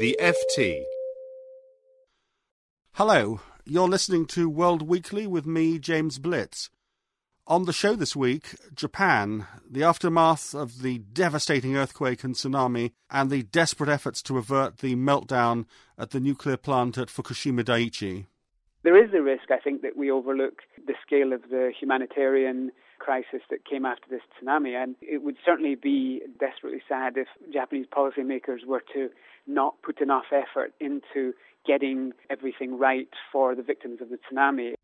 The FT. Hello, you're listening to World Weekly with me, James Blitz. On the show this week, Japan, the aftermath of the devastating earthquake and tsunami, and the desperate efforts to avert the meltdown at the nuclear plant at Fukushima Daiichi. There is a risk, I think, that we overlook the scale of the humanitarian crisis that came after this tsunami. And it would certainly be desperately sad if Japanese policymakers were to not put enough effort into getting everything right for the victims of the tsunami.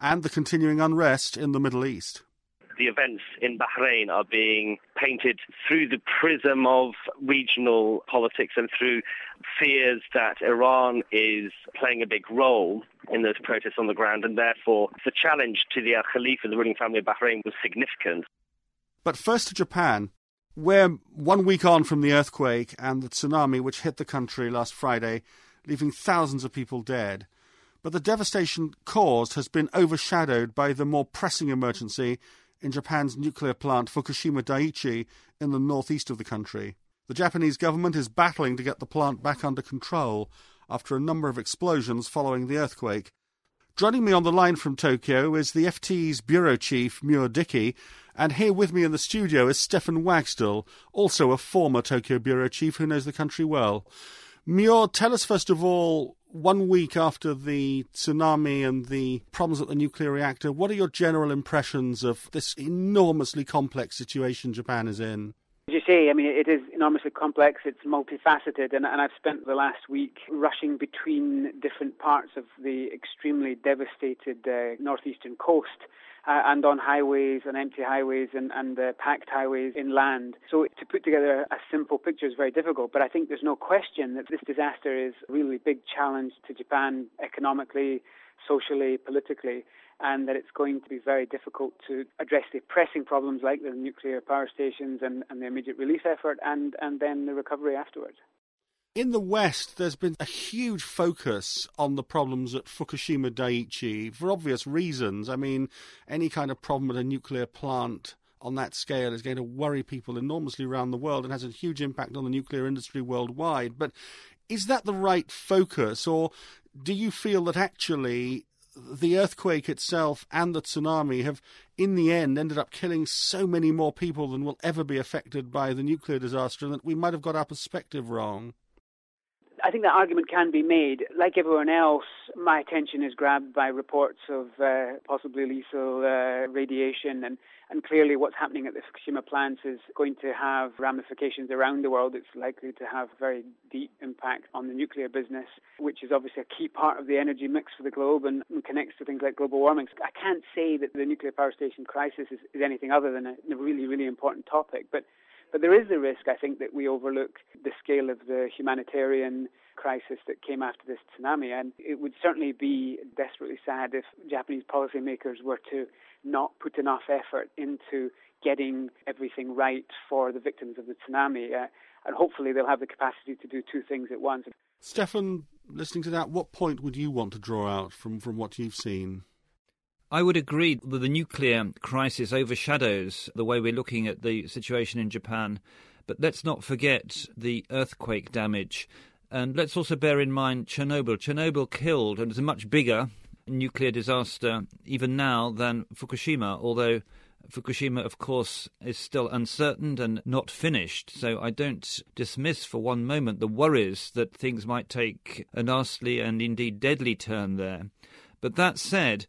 And the continuing unrest in the Middle East the events in Bahrain are being painted through the prism of regional politics and through fears that Iran is playing a big role in those protests on the ground, and therefore the challenge to the Al Khalifa, the ruling family of Bahrain, was significant. But first to Japan, where one week on from the earthquake and the tsunami which hit the country last Friday, leaving thousands of people dead. But the devastation caused has been overshadowed by the more pressing emergency in Japan's nuclear plant Fukushima Daiichi in the northeast of the country. The Japanese government is battling to get the plant back under control after a number of explosions following the earthquake. Joining me on the line from Tokyo is the FT's bureau chief, Mure Dickie, and here with me in the studio is Stefan Wagstyl, also a former Tokyo bureau chief who knows the country well. Mure, tell us first of all one week after the tsunami and the problems at the nuclear reactor, what are your general impressions of this enormously complex situation Japan is in? I mean, it is enormously complex, it's multifaceted, and, and I've spent the last week rushing between different parts of the extremely devastated uh, northeastern coast uh, and on highways and empty highways and, and uh, packed highways inland. So to put together a simple picture is very difficult, but I think there's no question that this disaster is a really big challenge to Japan economically, socially, politically, and that it's going to be very difficult to address the pressing problems like the nuclear power stations and, and the immediate relief effort and, and then the recovery afterwards. In the West, there's been a huge focus on the problems at Fukushima Daiichi for obvious reasons. I mean, any kind of problem at a nuclear plant on that scale is going to worry people enormously around the world and has a huge impact on the nuclear industry worldwide. But is that the right focus, or do you feel that actually the earthquake itself and the tsunami have, in the end, ended up killing so many more people than will ever be affected by the nuclear disaster, that we might have got our perspective wrong? I think that argument can be made. Like everyone else, my attention is grabbed by reports of uh, possibly lethal uh, radiation, and, and clearly what's happening at the Fukushima plants is going to have ramifications around the world. It's likely to have very deep impact on the nuclear business, which is obviously a key part of the energy mix for the globe and, and connects to things like global warming. I can't say that the nuclear power station crisis is, is anything other than a, a really, really important topic, but but there is a risk, I think, that we overlook the scale of the humanitarian crisis that came after this tsunami. And it would certainly be desperately sad if Japanese policymakers were to not put enough effort into getting everything right for the victims of the tsunami. Uh, and hopefully they'll have the capacity to do two things at once. Stefan, listening to that, what point would you want to draw out from, from what you've seen? I would agree that the nuclear crisis overshadows the way we're looking at the situation in Japan. But let's not forget the earthquake damage. And let's also bear in mind Chernobyl. Chernobyl killed, and it's a much bigger nuclear disaster even now than Fukushima, although Fukushima, of course, is still uncertain and not finished. So I don't dismiss for one moment the worries that things might take a nasty and indeed deadly turn there. But that said,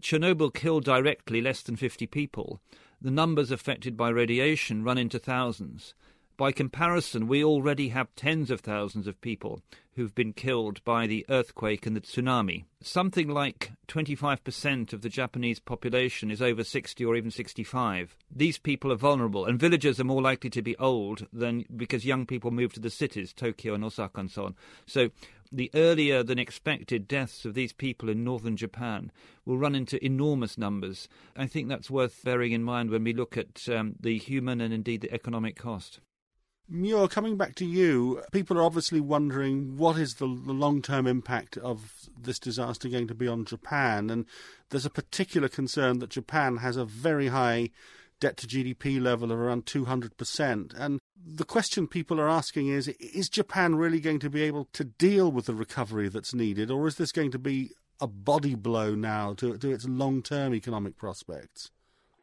Chernobyl killed directly less than 50 people. The numbers affected by radiation run into thousands. By comparison, we already have tens of thousands of people who've been killed by the earthquake and the tsunami. Something like 25% of the Japanese population is over 60 or even 65. These people are vulnerable, and villagers are more likely to be old than because young people move to the cities, Tokyo and Osaka and so on. So the earlier than expected deaths of these people in northern Japan will run into enormous numbers. I think that's worth bearing in mind when we look at um, the human and indeed the economic cost. Mure, coming back to you, people are obviously wondering what is the, the long term impact of this disaster going to be on Japan. And there's a particular concern that Japan has a very high debt to GDP level of around 200%. And the question people are asking is is Japan really going to be able to deal with the recovery that's needed, or is this going to be a body blow now to, to its long term economic prospects?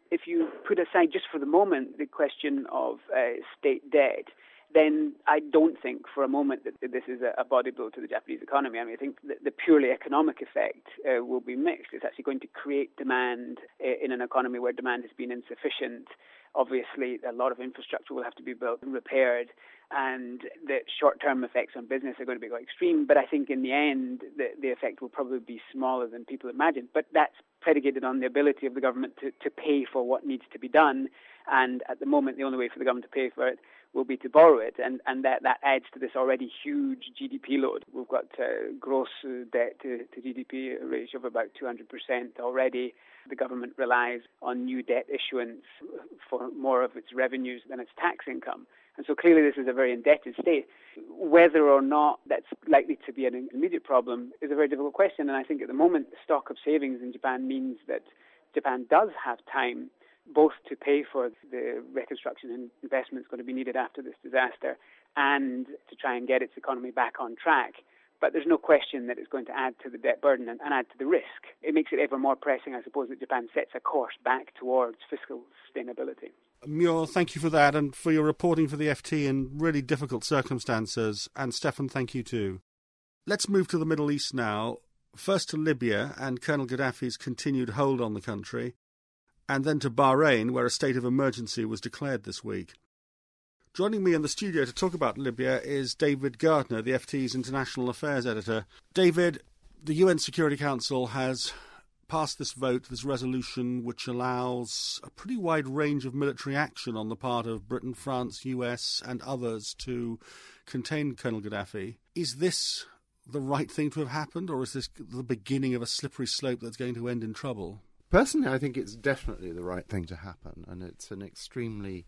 If you put aside just for the moment the question of uh, state debt, then I don't think for a moment that this is a body blow to the Japanese economy. I mean, I think the purely economic effect uh, will be mixed. It's actually going to create demand uh, in an economy where demand has been insufficient. Obviously, a lot of infrastructure will have to be built and repaired, and the short-term effects on business are going to be quite extreme. But I think in the end, the, the effect will probably be smaller than people imagine. But that's predicated on the ability of the government to, to pay for what needs to be done. And at the moment, the only way for the government to pay for it will be to borrow it, and, and that, that adds to this already huge GDP load. We've got uh, gross uh, debt to, to GDP ratio of about 200% already. The government relies on new debt issuance for more of its revenues than its tax income. And so clearly this is a very indebted state. Whether or not that's likely to be an immediate problem is a very difficult question. And I think at the moment, the stock of savings in Japan means that Japan does have time both to pay for the reconstruction and investments going to be needed after this disaster and to try and get its economy back on track. But there's no question that it's going to add to the debt burden and, and add to the risk. It makes it ever more pressing, I suppose, that Japan sets a course back towards fiscal sustainability. Mure, thank you for that and for your reporting for the FT in really difficult circumstances. And Stefan, thank you too. Let's move to the Middle East now. First to Libya and Colonel Gaddafi's continued hold on the country and then to Bahrain, where a state of emergency was declared this week. Joining me in the studio to talk about Libya is David Gardner, the FT's international affairs editor. David, the UN Security Council has passed this vote, this resolution, which allows a pretty wide range of military action on the part of Britain, France, US, and others to contain Colonel Gaddafi. Is this the right thing to have happened, or is this the beginning of a slippery slope that's going to end in trouble? Personally, I think it's definitely the right thing to happen, and it's an extremely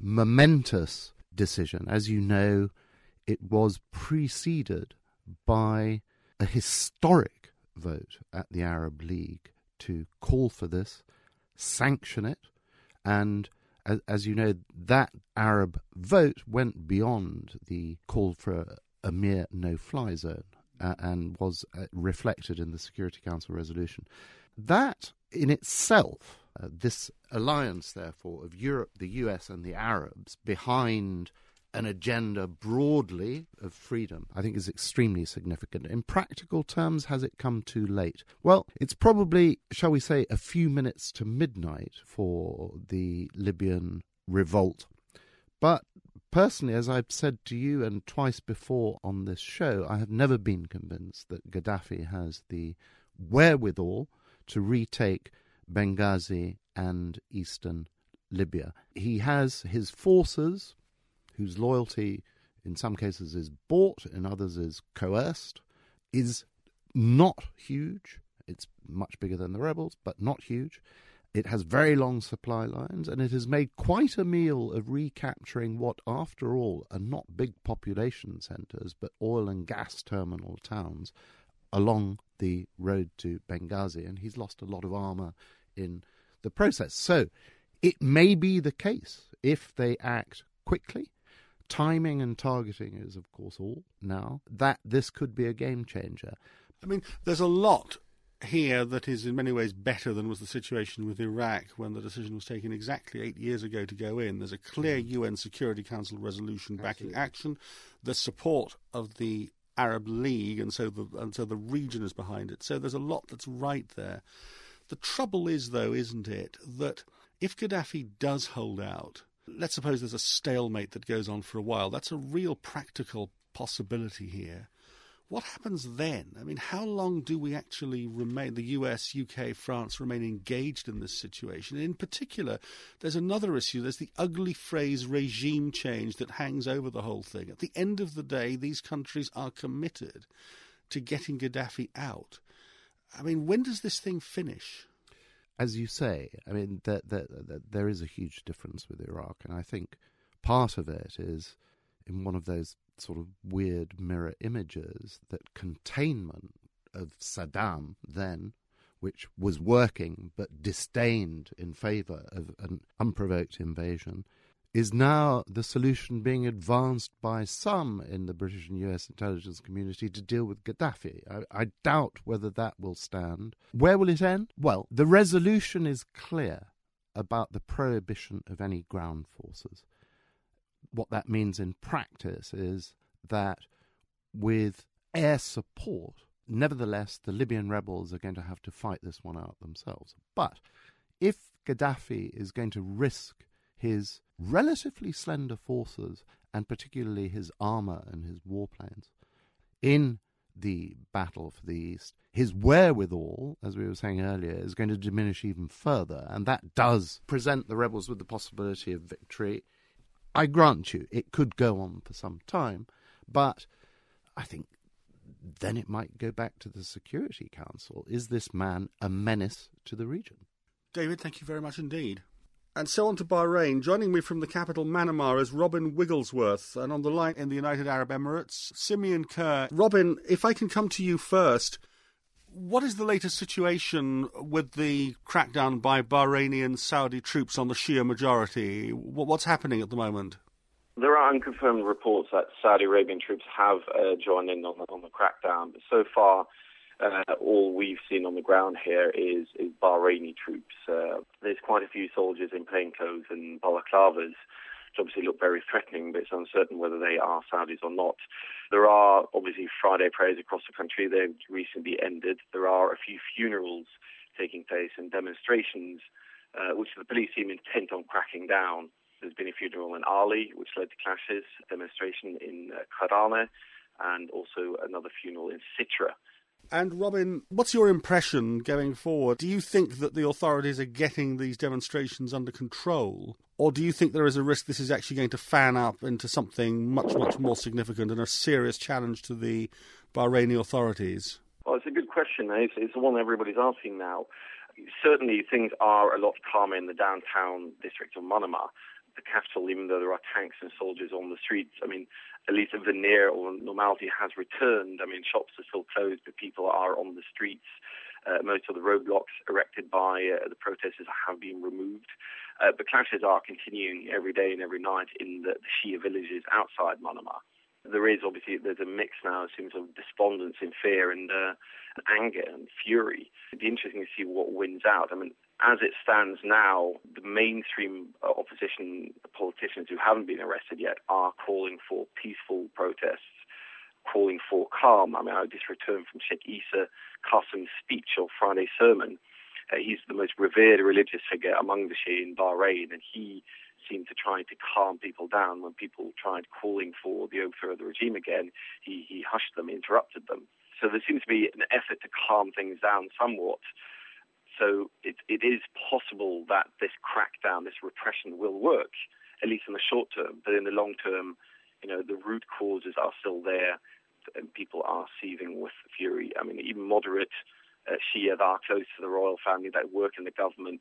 momentous decision. As you know, it was preceded by a historic vote at the Arab League to call for this, sanction it, and as, as you know, that Arab vote went beyond the call for a mere no fly zone uh, and was uh, reflected in the Security Council resolution. That in itself, uh, this alliance, therefore, of Europe, the US, and the Arabs behind an agenda broadly of freedom, I think is extremely significant. In practical terms, has it come too late? Well, it's probably, shall we say, a few minutes to midnight for the Libyan revolt. But personally, as I've said to you and twice before on this show, I have never been convinced that Gaddafi has the wherewithal to retake Benghazi and eastern Libya. He has his forces, whose loyalty in some cases is bought, in others is coerced, is not huge. It's much bigger than the rebels, but not huge. It has very long supply lines, and it has made quite a meal of recapturing what, after all, are not big population centres, but oil and gas terminal towns along the road to Benghazi, and he's lost a lot of armour in the process. So it may be the case if they act quickly. Timing and targeting is, of course, all now that this could be a game changer. I mean, there's a lot here that is in many ways better than was the situation with Iraq when the decision was taken exactly eight years ago to go in. There's a clear mm. UN Security Council resolution backing Absolutely. action, the support of the Arab League, and so the and so the region is behind it. So there's a lot that's right there. The trouble is, though, isn't it, that if Gaddafi does hold out, let's suppose there's a stalemate that goes on for a while. That's a real practical possibility here. What happens then? I mean, how long do we actually remain, the US, UK, France, remain engaged in this situation? In particular, there's another issue. There's the ugly phrase regime change that hangs over the whole thing. At the end of the day, these countries are committed to getting Gaddafi out. I mean, when does this thing finish? As you say, I mean, there, there, there is a huge difference with Iraq, and I think part of it is in one of those sort of weird mirror images that containment of Saddam then, which was working but disdained in favour of an unprovoked invasion, is now the solution being advanced by some in the British and US intelligence community to deal with Gaddafi. I, I, doubt whether that will stand. Where will it end? Well, the resolution is clear about the prohibition of any ground forces. What that means in practice is that with air support, nevertheless, the Libyan rebels are going to have to fight this one out themselves. But if Gaddafi is going to risk his relatively slender forces, and particularly his armour and his warplanes, in the battle for the East, his wherewithal, as we were saying earlier, is going to diminish even further, and that does present the rebels with the possibility of victory. I grant you, it could go on for some time, but I think then it might go back to the Security Council. Is this man a menace to the region? David, thank you very much indeed. And so on to Bahrain. Joining me from the capital, Manama, is Robin Wigglesworth. And on the line in the United Arab Emirates, Simeon Kerr. Robin, if I can come to you first, what is the latest situation with the crackdown by Bahraini and Saudi troops on the Shia majority? What's happening at the moment? There are unconfirmed reports that Saudi Arabian troops have uh, joined in on the, on the crackdown, but so far, uh, all we've seen on the ground here is, is Bahraini troops. Uh, there's quite a few soldiers in plainclothes and balaclavas, obviously look very threatening, but it's uncertain whether they are Saudis or not. There are obviously Friday prayers across the country. They've recently ended. There are a few funerals taking place and demonstrations, uh, which the police seem intent on cracking down. There's been a funeral in Ali, which led to clashes, demonstration in uh, and also another funeral in Sitra. And Robin, what's your impression going forward? Do you think that the authorities are getting these demonstrations under control? Or do you think there is a risk this is actually going to fan up into something much, much more significant and a serious challenge to the Bahraini authorities? Well, it's a good question. It's, it's the one everybody's asking now. Certainly, things are a lot calmer in the downtown district of Manama the capital, even though there are tanks and soldiers on the streets. I mean, at least a veneer or normality has returned. I mean, shops are still closed, but people are on the streets. Uh, most of the roadblocks erected by uh, the protesters have been removed. Uh, but clashes are continuing every day and every night in the, the Shia villages outside Manama. There is obviously there's a mix now, it seems, of despondence and fear and uh, anger and fury. It'd be interesting to see what wins out. I mean, as it stands now, the mainstream uh, opposition politicians who haven't been arrested yet are calling for peaceful protests, calling for calm. I mean, I just returned from Sheikh Isa Qasim's speech or Friday sermon. Uh, he's the most revered religious figure among the Shia in Bahrain, and he seemed to try to calm people down when people tried calling for the overthrow of the regime again. He, he hushed them, interrupted them. So there seems to be an effort to calm things down somewhat. So it, it is possible that this crackdown, this repression will work, at least in the short term. But in the long term, you know, the root causes are still there and people are seething with fury. I mean, even moderate uh, Shia that are close to the royal family that work in the government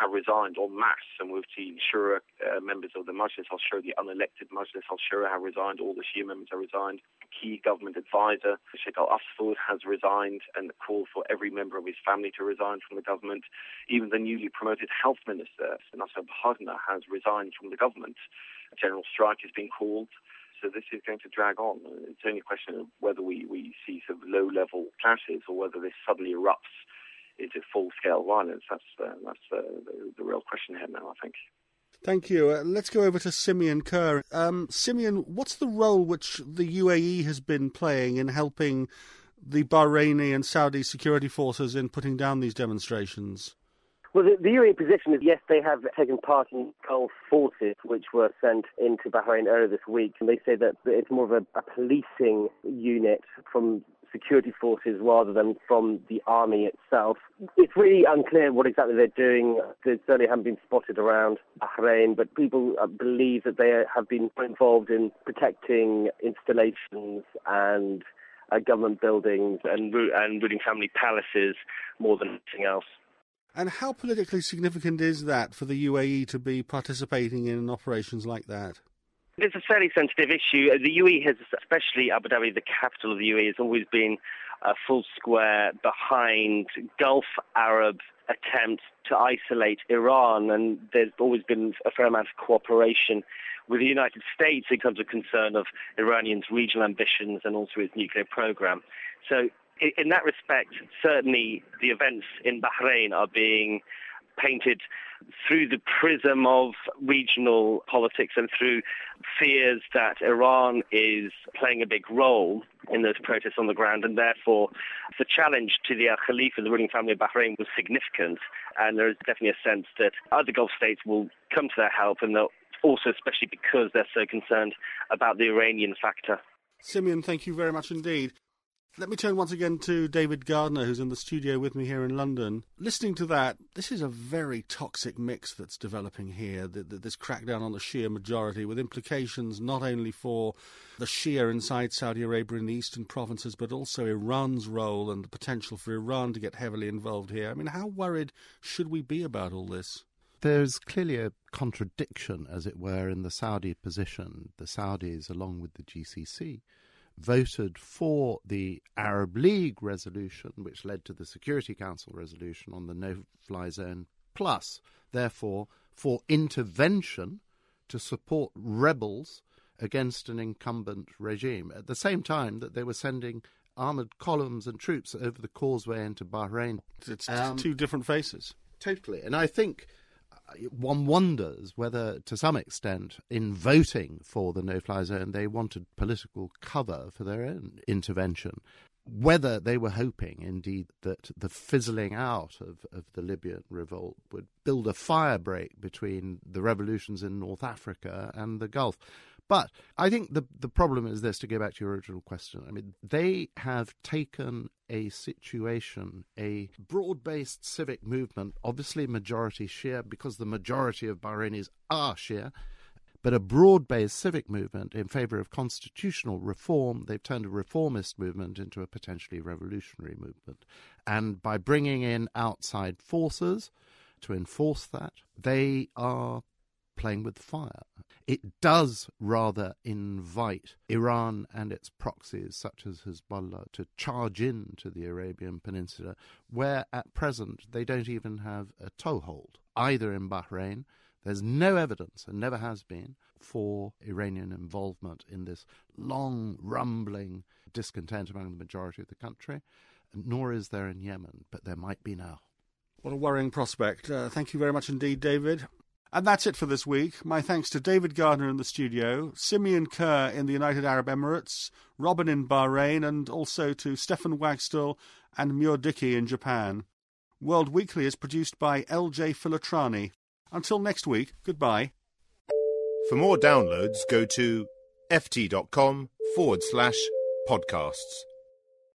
have resigned en masse, and we've seen Shura, uh, members of the Majlis al-Shura, the unelected Majlis al-Shura have resigned, all the Shia members have resigned. Key government advisor, Sheikh al-Asfur, has resigned and called for every member of his family to resign from the government. Even the newly promoted health minister, Nasser Baharna, has resigned from the government. A general strike has been called. So this is going to drag on. It's only a question of whether we, we see sort of low-level clashes or whether this suddenly erupts into full-scale violence? That's uh, that's uh, the, the, real question here now, I think. Thank you. Uh, let's go over to Simeon Kerr. Um, Simeon, what's the role which the UAE has been playing in helping the Bahraini and Saudi security forces in putting down these demonstrations? Well, the, the UAE position is yes, they have taken part in Gulf forces which were sent into Bahrain earlier this week, and they say that it's more of a, a policing unit from security forces rather than from the army itself. It's really unclear what exactly they're doing. They certainly haven't been spotted around Bahrain, but people uh, believe that they have been involved in protecting installations and uh, government buildings and, and ruling family palaces more than anything else. And how politically significant is that for the UAE to be participating in operations like that? It's a fairly sensitive issue. The UAE has, especially Abu Dhabi, the capital of the UAE, has always been a full square behind Gulf Arab attempts to isolate Iran, and there's always been a fair amount of cooperation with the United States in terms of concern of Iranians' regional ambitions and also its nuclear program. So, in that respect, certainly the events in Bahrain are being painted through the prism of regional politics and through fears that Iran is playing a big role in those protests on the ground, and therefore the challenge to the Al Khalifa, the ruling family of Bahrain, was significant. And there is definitely a sense that other Gulf states will come to their help, and also especially because they're so concerned about the Iranian factor. Simeon, thank you very much indeed. Let me turn once again to David Gardner, who's in the studio with me here in London. Listening to that, this is a very toxic mix that's developing here, this crackdown on the Shia majority, with implications not only for the Shia inside Saudi Arabia in the eastern provinces, but also Iran's role and the potential for Iran to get heavily involved here. I mean, how worried should we be about all this? There's clearly a contradiction, as it were, in the Saudi position. The Saudis, along with the GCC, voted for the Arab League resolution, which led to the Security Council resolution on the no fly zone, plus, therefore, for intervention to support rebels against an incumbent regime at the same time that they were sending armored columns and troops over the causeway into Bahrain. It's um, two different faces. Totally. And I think one wonders whether, to some extent, in voting for the no fly zone, they wanted political cover for their own intervention. Whether they were hoping, indeed, that the fizzling out of, of the Libyan revolt would build a firebreak between the revolutions in North Africa and the Gulf. But I think the the problem is this to go back to your original question. I mean, they have taken a situation, a broad based civic movement, obviously majority Shia, because the majority of Bahrainis are Shia, but a broad based civic movement in favor of constitutional reform. They've turned a reformist movement into a potentially revolutionary movement. And by bringing in outside forces to enforce that, they are playing with fire. It does rather invite Iran and its proxies, such as Hezbollah, to charge in to the Arabian Peninsula, where at present they don't even have a toehold, either in Bahrain. There's no evidence, and never has been, for Iranian involvement in this long, rumbling discontent among the majority of the country, nor is there in Yemen, but there might be now. What a worrying prospect. Uh, thank you very much indeed, David. And that's it for this week. My thanks to David Gardner in the studio, Simeon Kerr in the United Arab Emirates, Robin in Bahrain, and also to Stefan Wagstyl and Mure Dickie in Japan. World Weekly is produced by LJ Filotrani. Until next week, goodbye. For more downloads, go to ft.com forward slash podcasts.